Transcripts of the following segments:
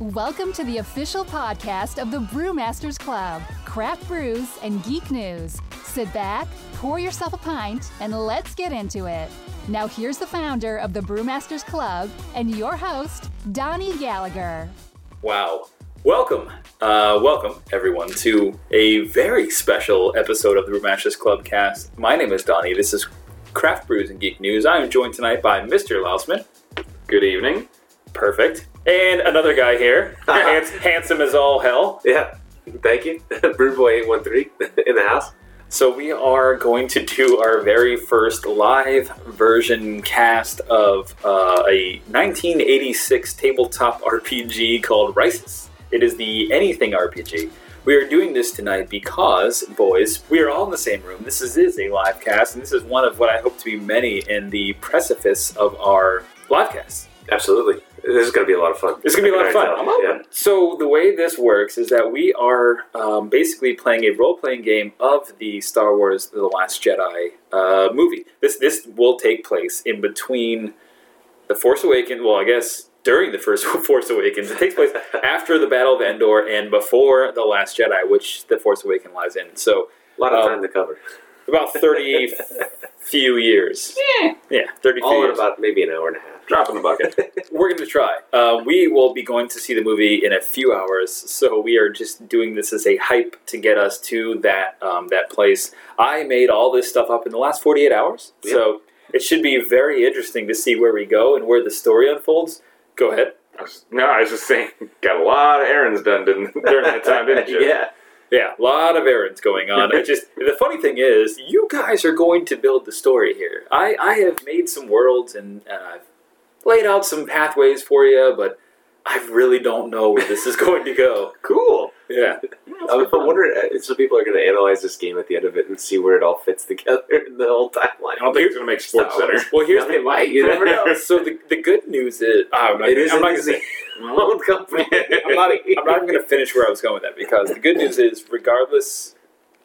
Welcome to the official podcast of the Brewmasters Club, craft brews and geek news. Sit back, pour yourself a pint, and let's get into it. Now, here's the founder of the Brewmasters Club and your host, Donnie Gallagher. Wow. Welcome, uh, welcome everyone to a very special episode of the Brewmasters Club cast. My name is Donnie. This is Craft Brews and Geek News. I am joined tonight by Mr. Louseman. Good evening. Perfect. And another guy here, Hands- handsome as all hell. Yeah, thank you. Brewboy 813 in the house. So we are going to do our very first live version cast of uh, a 1986 tabletop RPG called Risus. It is the Anything RPG. We are doing this tonight because, boys, we are all in the same room. This is, is a live cast, and this is one of what I hope to be many in the precipice of our live cast. Absolutely. This is going to be a lot of fun. It's gonna be a lot of fun. I can I'm open. tell. So the way this works is that we are um, basically playing a role-playing game of the Star Wars: The Last Jedi uh, movie. This this will take place in between the Force Awakens. Well, I guess during the first Force Awakens. It takes place after the Battle of Endor and before the Last Jedi, which the Force Awakens lies in. So A lot of Um, time to cover. about thirty few years. Yeah, thirty few All in years. about maybe an hour and a half. Drop in the bucket. We're going to try. Uh, we will be going to see the movie in a few hours, so we are just doing this as a hype to get us to that um, that place. I made all this stuff up in the last forty eight hours, so it should be very interesting to see where we go and where the story unfolds. Go ahead. I was- No, I was just saying, got a lot of errands done during that time, didn't you? yeah. Yeah, a lot of errands going on. It just the funny thing is, you guys are going to build the story here. I, I have made some worlds and, and I've laid out some pathways for you, but I really don't know where this is going to go. Cool. Yeah, I'm wondering, if some people are going to analyze this game at the end of it and see where it all fits together in the whole timeline. I don't think it's going to make Sports Star Center. Well, here's Yeah, they the might. You never know. So the, the good news is, oh, I'm not, It gonna- I'm not gonna say. company. I'm not, I'm not even going to finish where I was going with that because the good news is, regardless,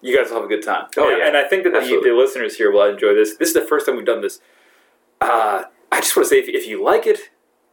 you guys will have a good time. Oh, and, yeah. and I think that the, the listeners here will enjoy this. This is the first time we've done this. Uh, I just want to say, if, if you like it,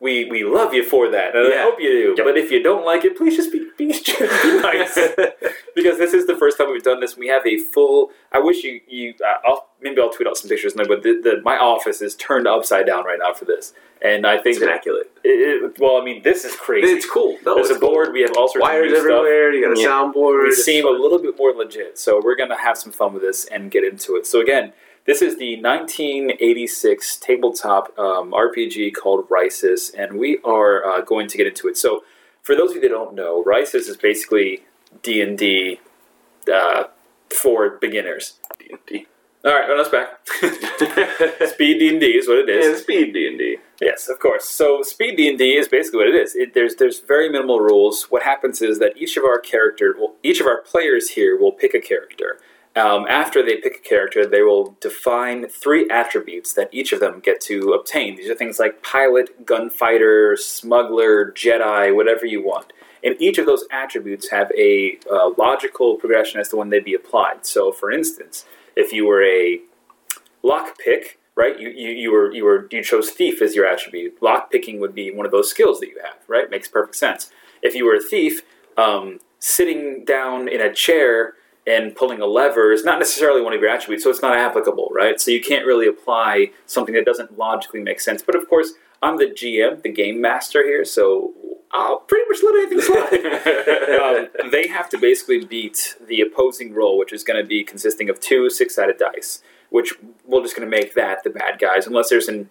we, we love you for that, and I hope you do. Yep. But if you don't like it, please just be, be, be nice, because this is the first time we've done this. We have a full. I wish you you. Uh, I'll, maybe I'll tweet out some pictures, now, but the, the, my office is turned upside down right now for this, and I think It's immaculate. it, it- well, I mean, this is crazy. It's cool. No, There's it's a board. cool. We have all sorts Wires of wires everywhere. You got a Yeah. soundboard. We seem a little bit more legit, so we're gonna have some fun with this and get into it. So again, this is the 1986 tabletop um, RPG called Risus, and we are uh, going to get into it. So, for those of you that don't know, Risus is basically D and D uh, for beginners. D&D. All right, run us back. Speed D and D is what it is. Yeah, speed D&D. Yes, of course. So speed D and D is basically what it is. It, there's there's very minimal rules. What happens is that each of our character, well, each of our players here will pick a character. Um, after they pick a character, they will define three attributes that each of them get to obtain. These are things like pilot, gunfighter, smuggler, Jedi, whatever you want. And each of those attributes have a uh, logical progression as to when they'd be applied. So, for instance, if you were a lockpick, right? You, you you were you were you chose thief as your attribute. Lockpicking would be one of those skills that you have, right? Makes perfect sense. If you were a thief, um, sitting down in a chair and pulling a lever is not necessarily one of your attributes, so it's not applicable, right? So you can't really apply something that doesn't logically make sense. But of course, I'm the GM, the game master here, so I'll pretty much let anything slide. um, they have to basically beat the opposing roll, which is going to be consisting of two six-sided dice, which we're just going to make that the bad guys, unless there's an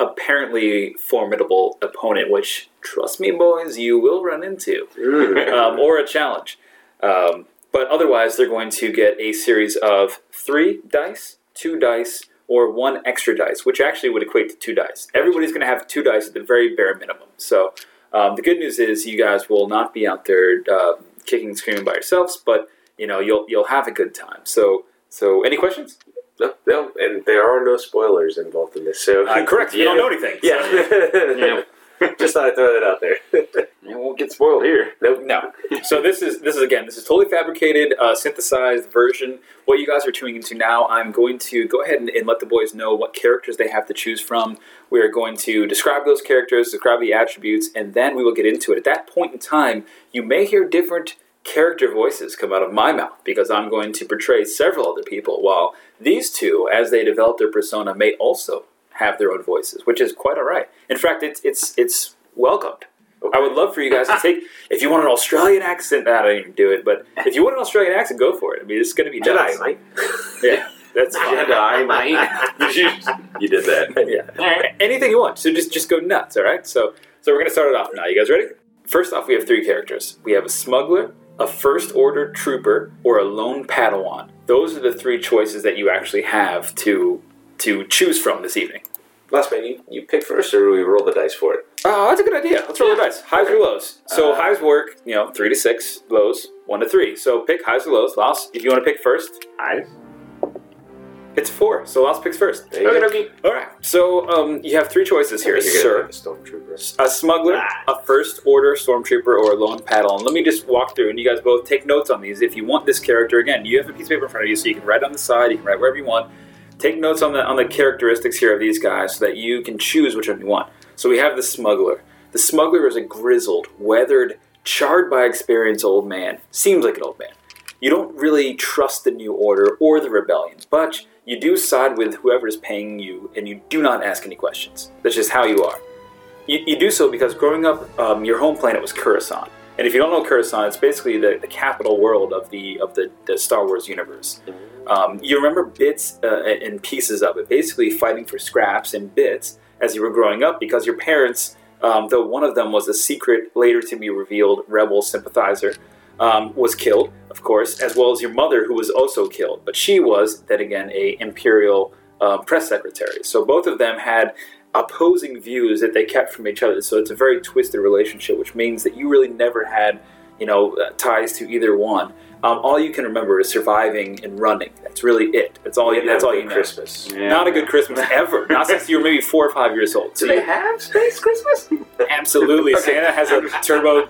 apparently formidable opponent, which trust me, boys, you will run into, Mm. um, or a challenge. Um, but otherwise, they're going to get a series of three dice, two dice, or one extra dice, which actually would equate to two dice. Everybody's going to have two dice at the very bare minimum. So um, the good news is you guys will not be out there uh, kicking and screaming by yourselves, but you know you'll you'll have a good time. So so any questions? No, no, and there are no spoilers involved in this. So Uh, correct. We don't know anything. Yeah, just thought I'd throw that out there. You won't get spoiled here. nope. No. So this is this is again this is totally fabricated, uh, synthesized version. What you guys are tuning into now, I'm going to go ahead and, and let the boys know what characters they have to choose from. We are going to describe those characters, describe the attributes, and then we will get into it. At that point in time, you may hear different character voices come out of my mouth because I'm going to portray several other people, while these two, as they develop their persona, may also have their own voices, which is quite all right. In fact, it's it's it's welcomed. I would love for you guys to take. If you want an Australian accent, I don't even do it. But if you want an Australian accent, go for it. I mean, it's going to be. Jedi, Mike. Yeah, that's Jedi, mate. you did that. yeah. Anything you want. So just just go nuts. All right. So so we're going to start it off now. You guys ready? First off, we have three characters. We have a smuggler, a first order trooper, or a lone Padawan. Those are the three choices that you actually have to to choose from this evening. Last man, you, you pick first, or do we roll the dice for it? Oh, that's a good idea. Let's roll the dice. Highs or lows. So Uh, highs work, you know, three to six. Lows, one to three. So pick highs or lows. Loss, if you want to pick first, Eyes. It's four. So Loss picks first. There you. Okay, All right. So um, you have three choices here, sir. a stormtrooper. A smuggler, a first order stormtrooper, or a lone paddle. And let me just walk through, and you guys both take notes on these. If you want this character, again, you have a piece of paper in front of you, so you can write on the side, you can write wherever you want. Take notes on the on the characteristics here of these guys, so that you can choose which one you want. So we have the smuggler. The smuggler is a grizzled, weathered, charred by experience old man. Seems like an old man. You don't really trust the New Order or the Rebellion, but you do side with whoever is paying you, and you do not ask any questions. That's just how you are. You, you do so because growing up, um, your home planet was Coruscant, and if you don't know Coruscant, it's basically the, the capital world of the of the, the Star Wars universe. Um, you remember bits uh, and pieces of it, basically fighting for scraps and bits as you were growing up, because your parents, um, though one of them was a secret, later to be revealed rebel sympathizer, um, was killed, of course, as well as your mother, who was also killed. But she was, then again, a imperial um, press secretary. So both of them had opposing views that they kept from each other. So it's a very twisted relationship, which means that you really never had, you know, uh, ties to either one. Um, all you can remember is surviving and running. That's really it. That's all. You, that's all you know. Christmas. Yeah. Not a good Christmas ever. Not since you were maybe four or five years old. So Do they you- have space Christmas? absolutely, Santa has a turbo,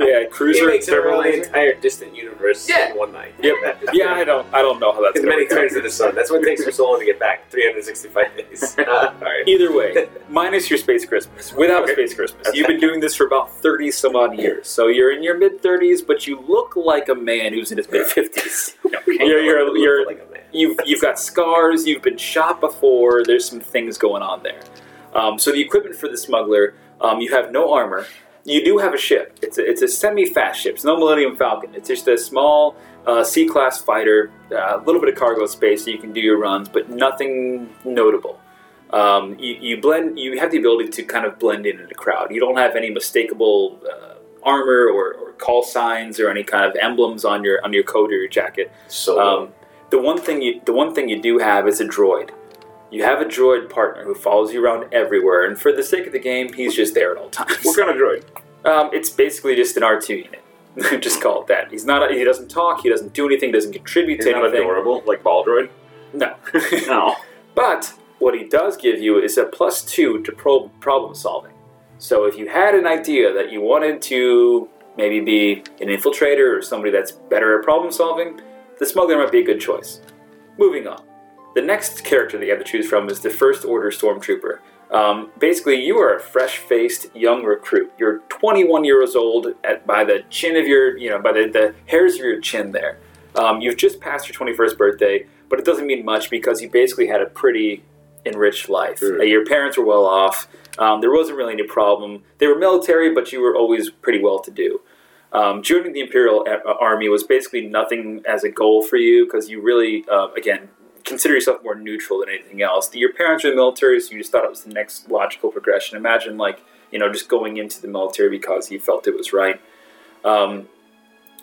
yeah, He cruiser. makes it turbo around the laser. entire distant universe Yeah. in one night. Yep. Yeah, I don't. I don't know how that's As going many to times to the sun. That's what it takes for so long to get back. 365 days. Alright. Either way, minus your space Christmas. Without a space Christmas, you've been doing this for about thirty some odd years. So you're in your mid thirties, but you look like a man who's in his mid fifties. You're, you're, you're, like a you've you've got scars. You've been shot before. There's some things going on there. Um, so the equipment for the smuggler, um, you have no armor. You do have a ship. It's a, it's a semi-fast ship. It's no Millennium Falcon. It's just a small uh, C-class fighter, uh, a little bit of cargo space so you can do your runs, but nothing notable. Um, you, you blend. You have the ability to kind of blend in in the crowd. You don't have any mistakable uh, armor or, or call signs or any kind of emblems on your on your coat or your jacket. So Um, the one thing you the one thing you do have is a droid. You have a droid partner who follows you around everywhere, and for the sake of the game, he's just there at all times. What kind of droid? Um, it's basically just an R two unit. just call it that. He's not. A, he doesn't talk. He doesn't do anything. Doesn't contribute He's to not anything. adorable, like ball droid. No. No. But what he does give you is a plus two to pro- problem solving. So if you had an idea that you wanted to maybe be an infiltrator or somebody that's better at problem solving, the smuggler might be a good choice. Moving on. The next character that you have to choose from is the First Order Stormtrooper. Um, basically, you are a fresh-faced young recruit. You're 21 years old at, by the chin of your, you know, by the, the hairs of your chin there. Um, you've just passed your 21st birthday, but it doesn't mean much because you basically had a pretty enriched life. Your parents were well off. Um, there wasn't really any problem. They were military, but you were always pretty well to do. Um, joining the Imperial uh, Army was basically nothing as a goal for you because you really, uh, again, consider yourself more neutral than anything else. Your parents were in the military, so you just thought it was the next logical progression. Imagine, like, you know, just going into the military because you felt it was right. Um,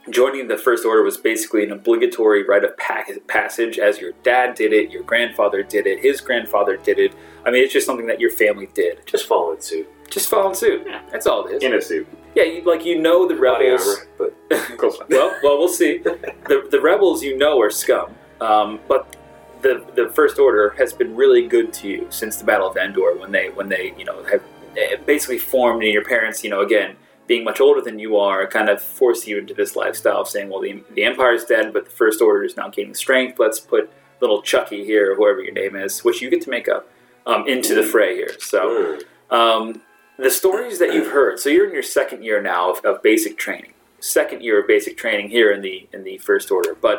joining the First Order was basically an obligatory rite of passage, as your dad did it, your grandfather did it, his grandfather did it. I mean, it's just something that your family did. just following suit. Just following suit. Yeah. That's all it is. In a suit. Yeah, you, like you know the rebels. armor, but well, well, we'll see. The the rebels you know are scum, um, but the the First Order has been really good to you since the Battle of Endor when they when they you know have eh, basically formed and your parents you know again being much older than you are kind of force you into this lifestyle of saying well the the Empire's dead but the First Order is now gaining strength. Let's put little Chucky here or whoever your name is, which you get to make up um, into the fray here. So. mm, Um, the stories that you've heard. So you're in your second year now of, of basic training. Second year of basic training here in the in the first order. But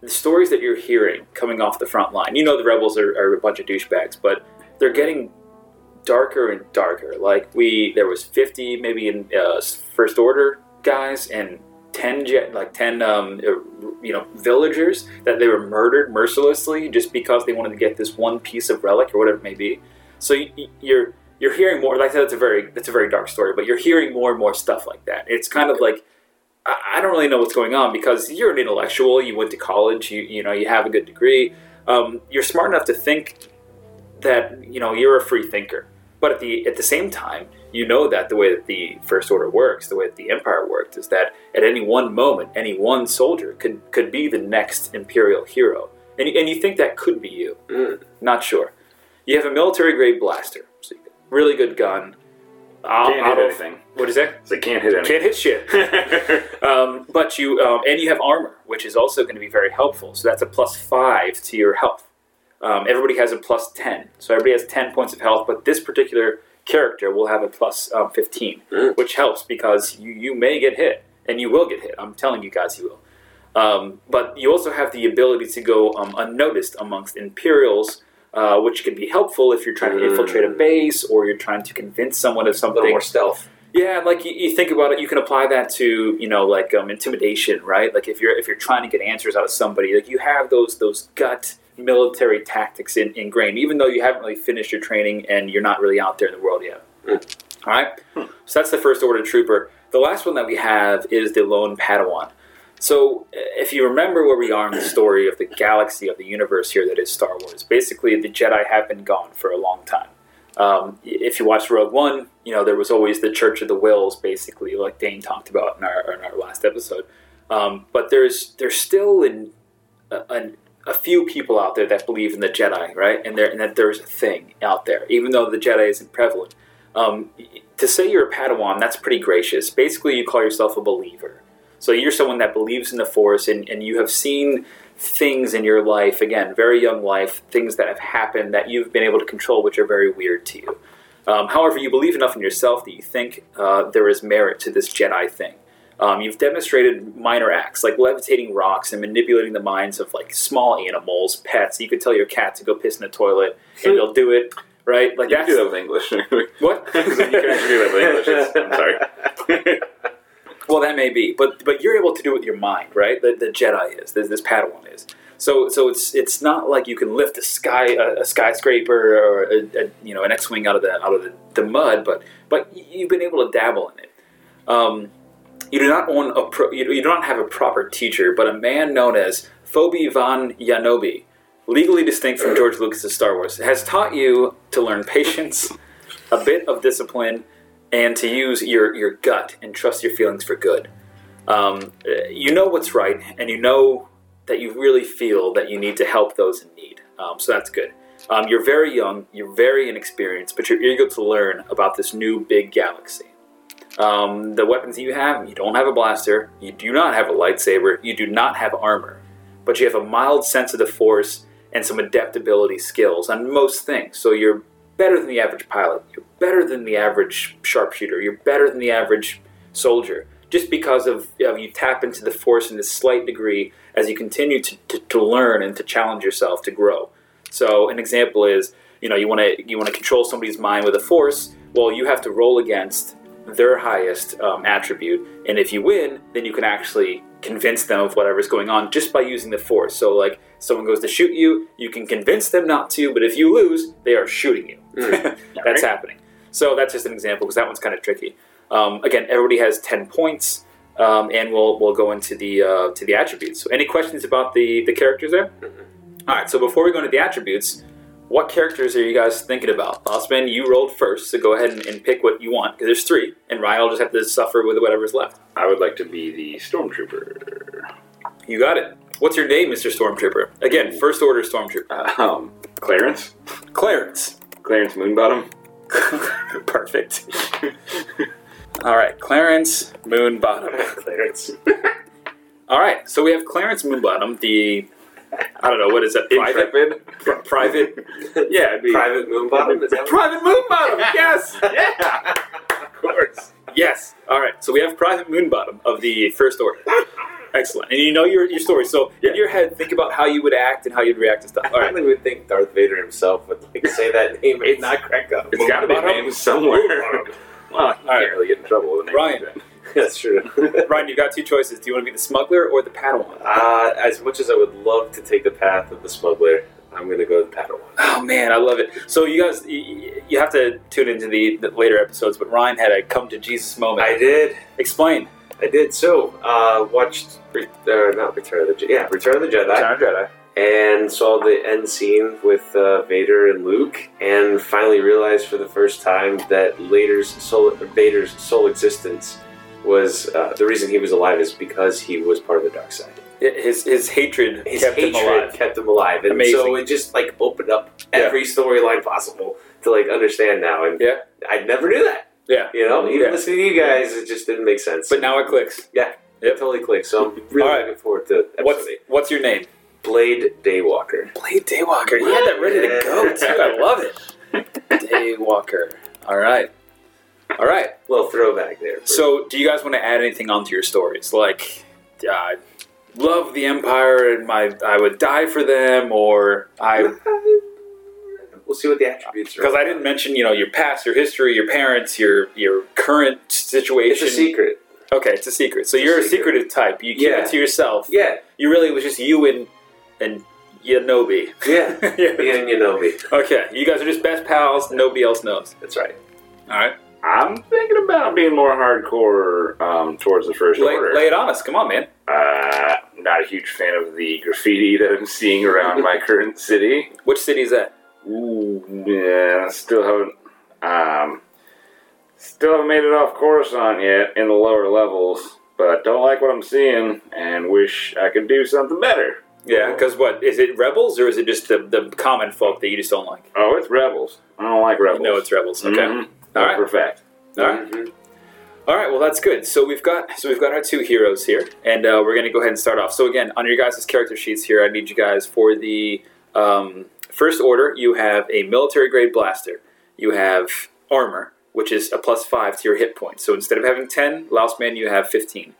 the stories that you're hearing coming off the front line, you know the rebels are, are a bunch of douchebags, but they're getting darker and darker. Like we, there was 50 maybe in uh, first order guys and 10 like 10 um, uh, you know villagers that they were murdered mercilessly just because they wanted to get this one piece of relic or whatever it may be. So you, you're you're hearing more. Like that's a very that's a very dark story, but you're hearing more and more stuff like that. It's kind of like I, I don't really know what's going on because you're an intellectual. You went to college. You you know you have a good degree. Um, you're smart enough to think that you know you're a free thinker. But at the at the same time, you know that the way that the First Order works, the way that the Empire worked, is that at any one moment, any one soldier could could be the next Imperial hero, and you- and you think that could be you. mm. Not sure. You have a military grade blaster, so you really good gun. Out- Can't out hit anything. What is that? So can't hit anything. Can't hit shit. um, but you um, and you have armor, which is also going to be very helpful. So that's a plus five to your health. Um, everybody has a plus ten, so everybody has ten points of health. But this particular character will have a plus um, fifteen, Mm. which helps because you you may get hit, and you will get hit. I'm telling you guys, you will. Um, but you also have the ability to go um, unnoticed amongst Imperials. Uh, which can be helpful if you're trying to infiltrate a Mm. base or you're trying to convince someone of a something. little more stealth. Yeah, like you, you think about it, you can apply that to you know like um, intimidation, right? Like if you're if you're trying to get answers out of somebody, like you have those those gut military tactics in, ingrained, even though you haven't really finished your training and you're not really out there in the world yet. Mm. All right, so that's the first order trooper. The last one that we have is the lone Padawan. So, uh, if you remember where we are in the story of the galaxy of the universe here that is Star Wars, basically the Jedi have been gone for a long time. Um, if you watch Rogue One, you know there was always the Church of the Whills, basically, like Dane talked about in our in our last episode. Um, but there's there's still in a, a, few people out there that believe in the Jedi, right? And and that there's a thing out there, even though the Jedi isn't prevalent. Um, to say you're a Padawan, that's pretty gracious. Basically, you call yourself a believer. So you're someone that believes in the Force, and, and you have seen things in your life, again, very young life, things that have happened that you've been able to control, which are very weird to you. Um, however, you believe enough in yourself that you think uh, there is merit to this Jedi thing. Um, you've demonstrated minor acts like levitating rocks and manipulating the minds of like small animals, pets. You could tell your cat to go piss in the toilet, and they'll do it, right? Like You can that's do that with English. what. you can do that with English. I'm sorry. Well, that may be, but but you're able to do it with your mind, right? The, the Jedi is, this, this Padawan is. So so it's it's not like you can lift a sky a, a skyscraper or a, a, you know an X-wing out of the out of the, the mud, but but you've been able to dabble in it. Um, you do not own a pro, you, do not have a proper teacher, but a man known as Phoebe Von Yanobi, legally distinct from George Lucas's Star Wars, has taught you to learn patience, a bit of discipline, and to use your, your gut and trust your feelings for good. Um, you know what's right, and you know that you really feel that you need to help those in need. Um, so that's good. Um, you're very young, you're very inexperienced, but you're eager to learn about this new big galaxy. Um, the weapons that you have, you don't have a blaster, you do not have a lightsaber, you do not have armor, but you have a mild sense of the force and some adaptability skills on most things. So you're better than the average pilot, you're better than the average sharpshooter, you're better than the average soldier, just because of, of you tap into the force in this slight degree as you continue to, to, to learn and to challenge yourself to grow. So an example is, you know, you want to you want to control somebody's mind with a force. Well, you have to roll against their highest um, attribute, and if you win, then you can actually convince them of whatever's going on just by using the force. So, like, someone goes to shoot you, you can convince them not to, but if you lose, they are shooting you. that's happening. So that's just an example because that one's kind of tricky. Um, again, everybody has ten points, um, and we'll we'll go into the uh, to the attributes. So, any questions about the the characters there? All right. So before we go into the attributes, what characters are you guys thinking about? Osman, you rolled first, so go ahead and, and pick what you want because there's three, and Ryan will just have to suffer with whatever's left. I would like to be the stormtrooper. You got it. What's your name, Mr. Stormtrooper? Again, first order Stormtrooper. Um, Clarence. Clarence. Clarence Moonbottom. Perfect. All right, Clarence Moonbottom. Clarence. All right, so we have Clarence Moonbottom, the I don't know what is that private pri- private Yeah, Private that what- private Moonbottom. Yes, Yeah, of course. yes. All right, so we have Private moon bottom of the First Order. Excellent, and you know your your story. So in your head, think about how you would act and how you'd react to stuff. I All right, really would think Darth Vader himself would like say that name and not crack up. It's got to be named somewhere. Well, you All right. can't really get in trouble with name Ryan. That's true. Ryan, you've got two choices. Do you want to be the smuggler or the Padawan? Uh, as much as I would love to take the path of the smuggler, I'm going to go with Padawan. One. Oh man, I love it. So you guys, you, you have to tune into the, the later episodes. But Ryan had a come to Jesus moment. I did. Explain. I did. So, uh, watched, Re- uh, not Return of the Jedi. Yeah, Return of the Jedi. Return of Jedi. and saw the end scene with uh, Vader and Luke, and finally realized for the first time that Vader's soul, Vader's sole existence was uh, the reason he was alive is because he was part of the dark side. His his hatred His kept hatred him alive. kept him alive, and Amazing. so it just like opened up every storyline possible to like understand now. And Yeah. I never knew that. Yeah. You know, even Yeah. listening to you guys, it just didn't make sense. But now it clicks. yeah, Yep. it totally clicks. So I'm really All right. looking forward to episode What's eight. what's your name? Blade Daywalker. Blade Daywalker. You had that ready to go too. I love it. Daywalker. All right. All right. Little throwback there. So, do you guys want to add anything onto your stories? Like, uh, love the Empire and my I would die for them, or I We'll see what the attributes are. because I didn't mention you know your past, your history, your parents, your your current situation. It's a secret. Okay, it's a secret. So It's you're a secret. secretive type. You keep Yeah. it to yourself. Yeah, You really was just you and and Yanobi. yeah. Yeah. Me and Yanobi. Okay, you guys are just best pals. Nobody else knows. That's right. All right, I'm thinking about being more hardcore um, towards the first lay, order. lay it on us. Come on, man. Uh, not a huge fan of the graffiti that I'm seeing around my current city. Which city is that? Ooh, yeah, still haven't, um, still haven't made it off Coruscant yet in the lower levels. But don't like what I'm seeing, and wish I could do something better. Yeah, because what is it? Rebels or is it just the, the common folk that you just don't like? Oh, it's rebels. I don't like rebels. No, it's rebels. Okay. Mhm. All right. for a fact. All right. Mhm. All right. Well, that's good. So we've got so we've got our two heroes here, and uh, we're going to go ahead and start off. So again, on your guys' character sheets here, I need you guys for the um, first order. You have a military grade blaster. You have armor, which is a plus five to your hit points. So instead of having ten, Louseman, you have fifteen.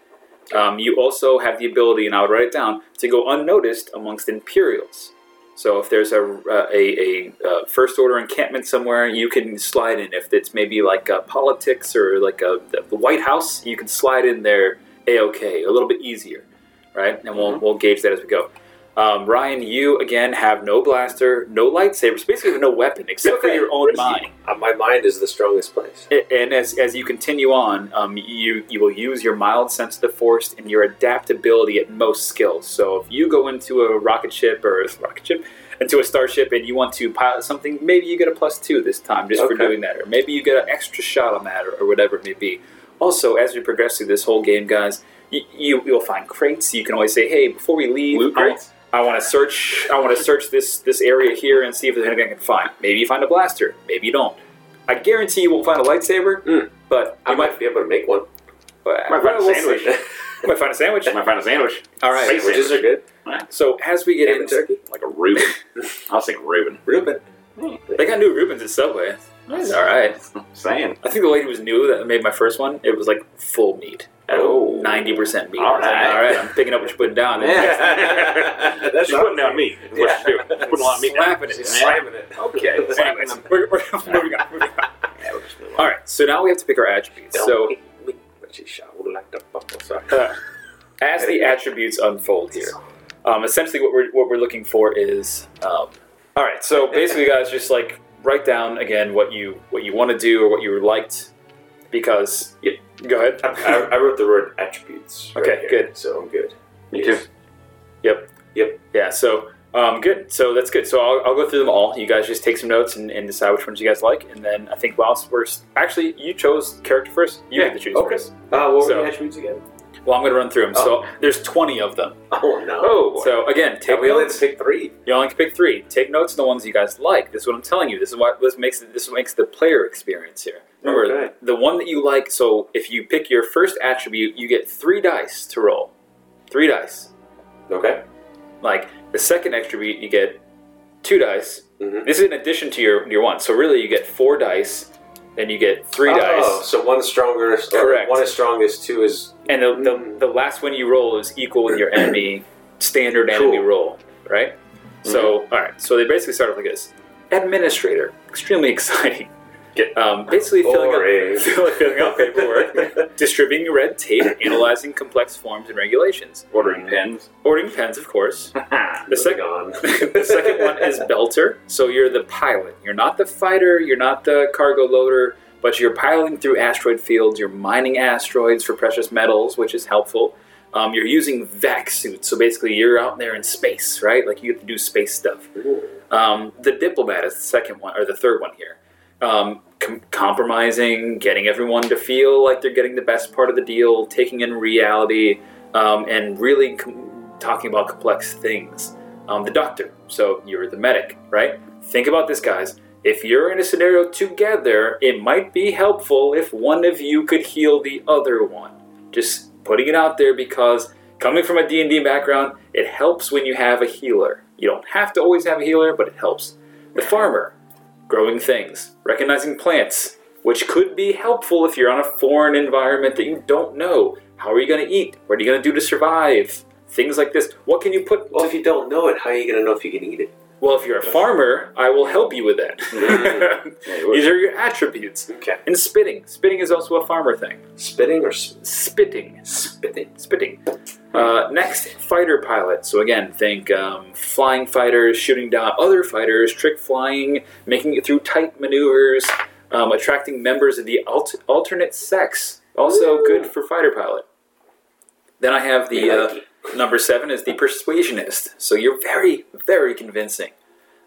Um, you also have the ability, and I would write it down, to go unnoticed amongst Imperials. So if there's a, uh, a, a uh, first order encampment somewhere, you can slide in. If it's maybe like uh, politics or like a, the White House, you can slide in there a-okay, a little bit easier, right? And we'll, we'll gauge that as we go. Um, Ryan, you again have no blaster, no lightsabers, basically no weapon except for your own mind. Uh, my mind is the strongest place. And as, as you continue on, um, you you will use your mild sense of the force and your adaptability at most skills. So if you go into a rocket ship or a rocket ship into a starship and you want to pilot something, maybe you get a plus two this time just for doing that, or maybe you get an extra shot on that, or, or whatever it may be. Also, as we progress through this whole game, guys, you, you you'll find crates. You can always say, "Hey, before we leave, Loot crates? I want to search. I want to search this this area here and see if there's anything I can find. Maybe you find a blaster. Maybe you don't. I guarantee you won't find a lightsaber, Mm. but I you might be able to make one. But, Might find a sandwich. You might find a sandwich. Might find a sandwich. All right. Space Sandwiches are sandwich. good. So as we get and into, turkey. Like a Reuben. I was thinking Reuben. Reuben. they got new Reubens at Subway. That's all right. Saying. I think the lady was new that made my first one. It was like full meat. Oh. ninety percent meat. All I was like, right. all right. I'm picking up what you're putting down. Yeah. That's She's putting down meat. Is what Yeah. she's doing. Putting a lot of meat down. Slapping it. She's slamming it. Okay. Anyways, we're, we're moving on. Moving on. All right. So now we have to pick our attributes. So she shouted like the buffalo. Sorry. Uh, as the attributes unfold here, um, essentially what we're what we're looking for is, um, all right. So basically, guys, just like write down again what you what you want to do or what you liked, because yeah, go ahead. I, I wrote the word attributes. right Okay, here, good. So I'm good. Me too. Yep. Yep. Yeah. So Um, good. So that's good. So I'll, I'll go through them all. You guys just take some notes and, and decide which ones you guys like. And then I think whilst we're actually you chose character first. You get to choose okay. first. Uh, what were So- the attributes again? Well, I'm going to run through them. So there's 20 of them. Oh no! Oh, So again, take and we only notes. to pick three. You only can pick three. Take notes on the ones you guys like. This is what I'm telling you. This is what this makes this makes the player experience here. Remember, Okay. the one that you like. So if you pick your first attribute, you get three dice to roll. Three dice. Okay. Like the second attribute, you get two dice. Mhm. This is in addition to your your one. So really, you get four dice. Then you get three Oh, dice, so one's stronger. or Correct. One is strongest. Two is and the, the the last one you roll is equal with your enemy standard enemy roll, right? So mm-hmm. all right. So they basically start off like this: administrator, extremely exciting. Get- um, basically filling Boring. up, filling, out paperwork, distributing red tape, analyzing complex forms and regulations, Ordering pens. ordering pens, of course. The second, the second one is belter. So you're the pilot. You're not the fighter. You're not the cargo loader. But you're piloting through asteroid fields. You're mining asteroids for precious metals, which is helpful. Um, you're using vac suits. So basically, you're out there in space, right? Like you have to do space stuff. Um, the diplomat is the second one, or the third one here. Um, com- compromising, getting everyone to feel like they're getting the best part of the deal, taking in reality, um, and really com- talking about complex things. Um, the doctor, so you're the medic, right? Think about this, guys. If you're in a scenario together, it might be helpful if one of you could heal the other one. Just putting it out there because coming from a D&D background, it helps when you have a healer. You don't have to always have a healer, but it helps. The farmer, growing things, recognizing plants, which could be helpful if you're on a foreign environment that you don't know. How are you going to eat? What are you going to do to survive? Things like this. What can you put? Well, if you don't know it, how are you going to know if you can eat it? Well, if you're a farmer, I will help you with that. Mm-hmm. These are your attributes. Okay. And spitting. Spitting is also a farmer thing. Spitting or s- Spitting. spitting? Spitting. Uh, next, fighter pilot. So again, think um, flying fighters shooting down other fighters, trick flying, making it through tight maneuvers, um, attracting members of the alt- alternate sex. Also good for fighter pilot. Then I have the uh, number seven is the persuasionist. So you're very, very convincing.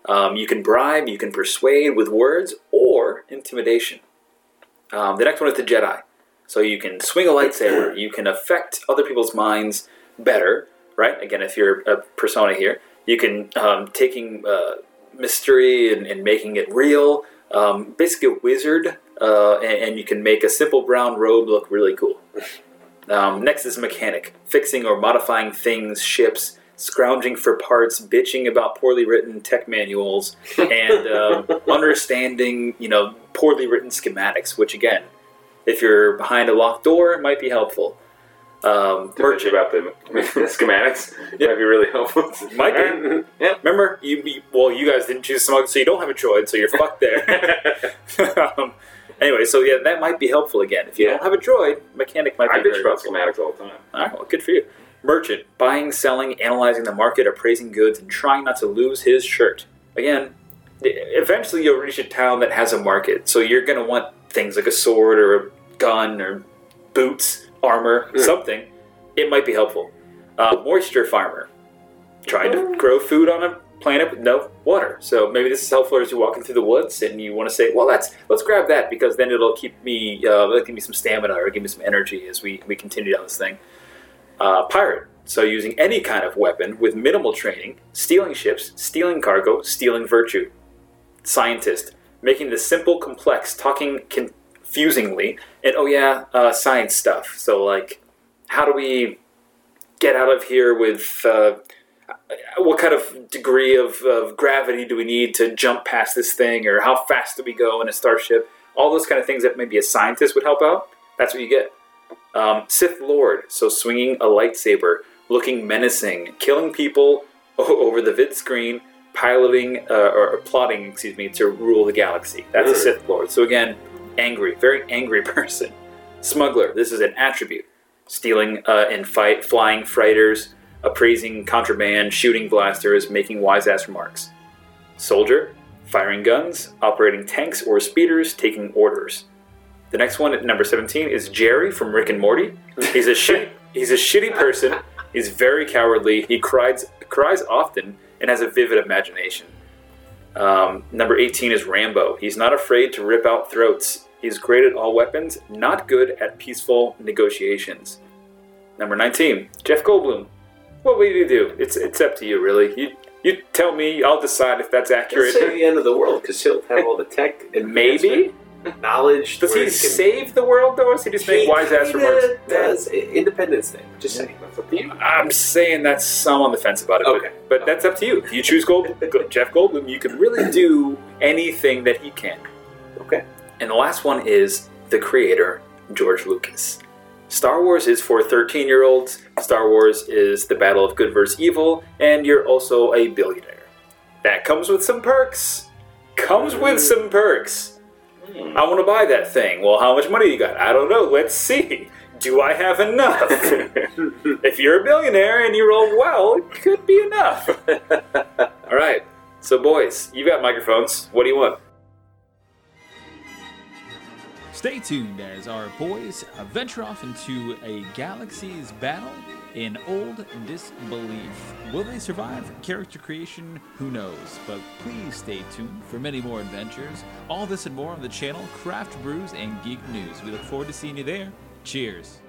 Um, you can bribe, you can persuade with words or intimidation. Um, the next one is the Jedi. So you can swing a lightsaber, you can affect other people's minds better, right? Again, if you're a persona here, you can um, taking uh, mystery and, and making it real. Um, basically, a wizard, uh, and, and you can make a simple brown robe look really cool. Um, next is mechanic, fixing or modifying things, ships, scrounging for parts, bitching about poorly written tech manuals, and um, understanding, you know, poorly written schematics. Which again, if you're behind a locked door, it might be helpful. Um, bitch about the, the schematics. Might be really helpful. Might be. Yeah. Remember, you, you well, you guys didn't choose smug, so you don't have a droid, so you're fucked there. um, anyway, so yeah, that might be helpful again. If you Yeah. don't have a droid, mechanic might be I bitch about schematics all the time. All right, well, good for you. Merchant, buying, selling, analyzing the market, appraising goods, and trying not to lose his shirt. Again, eventually you'll reach a town that has a market, so you're going to want things like a sword or a gun or boots, armor, something. It might be helpful. Uh, moisture farmer, trying to grow food on a planet with no water. So maybe this is helpful as you're walking through the woods and you want to say, well, let's let's grab that because then it'll keep me, uh, it'll give me some stamina or give me some energy as we, we continue down this thing uh, pirate. So using any kind of weapon with minimal training, stealing ships, stealing cargo, stealing virtue. Scientist, making the simple complex, talking confusingly, and oh yeah, uh, science stuff. So like, how do we get out of here with? What kind of degree of, of gravity do we need to jump past this thing, or how fast do we go in a starship? All those kind of things that maybe a scientist would help out. That's what you get. Um, Sith Lord, so swinging a lightsaber, looking menacing, killing people over the vid screen, piloting uh, or plotting, excuse me, to rule the galaxy. That's a Mm. Sith Lord. So again, angry, very angry person. Smuggler, this is an attribute. Stealing uh, and fight, flying freighters, appraising contraband, shooting blasters, making wise ass remarks. Soldier, firing guns, operating tanks or speeders, taking orders. The next one at number 17 is Jerry from Rick and Morty. He's a shitty, he's a shitty person. He's very cowardly. He cries cries often and has a vivid imagination. Um, number 18 is Rambo. He's not afraid to rip out throats. He's great at all weapons, not good at peaceful negotiations. Number 19, Jeff Goldblum. What will you do? It's it's up to you, really. You you tell me. I'll decide if that's He'll accurate. save the end of the world because he'll have all the tech and Maybe. knowledge. Does he can- save the world though, or does he just make He wise ass remarks? Does Independence Day? Just saying. That's up to you. I'm saying that's some on the fence about it. but- Okay. But, that's up to you. If you choose Gold, Go- Jeff Goldblum, you can really do anything that he can. Okay. And the last one is the creator, George Lucas. Star Wars is for 13 year olds. Star Wars is the battle of good versus evil, and you're also a billionaire. That comes with some perks. Comes with hmm. some perks. Hmm. I want to buy that thing. Well, how much money you got? I don't know. Let's see. Do I have enough? if you're a billionaire and you roll well, it could be enough. All right. So, boys, you've got microphones. What do you want? Stay tuned as our boys venture off into a galaxy's battle in old disbelief. Will they survive character creation? Who knows? But please stay tuned for many more adventures. All this and more on the channel Craft Brews and Geek News. We look forward to seeing you there. Cheers.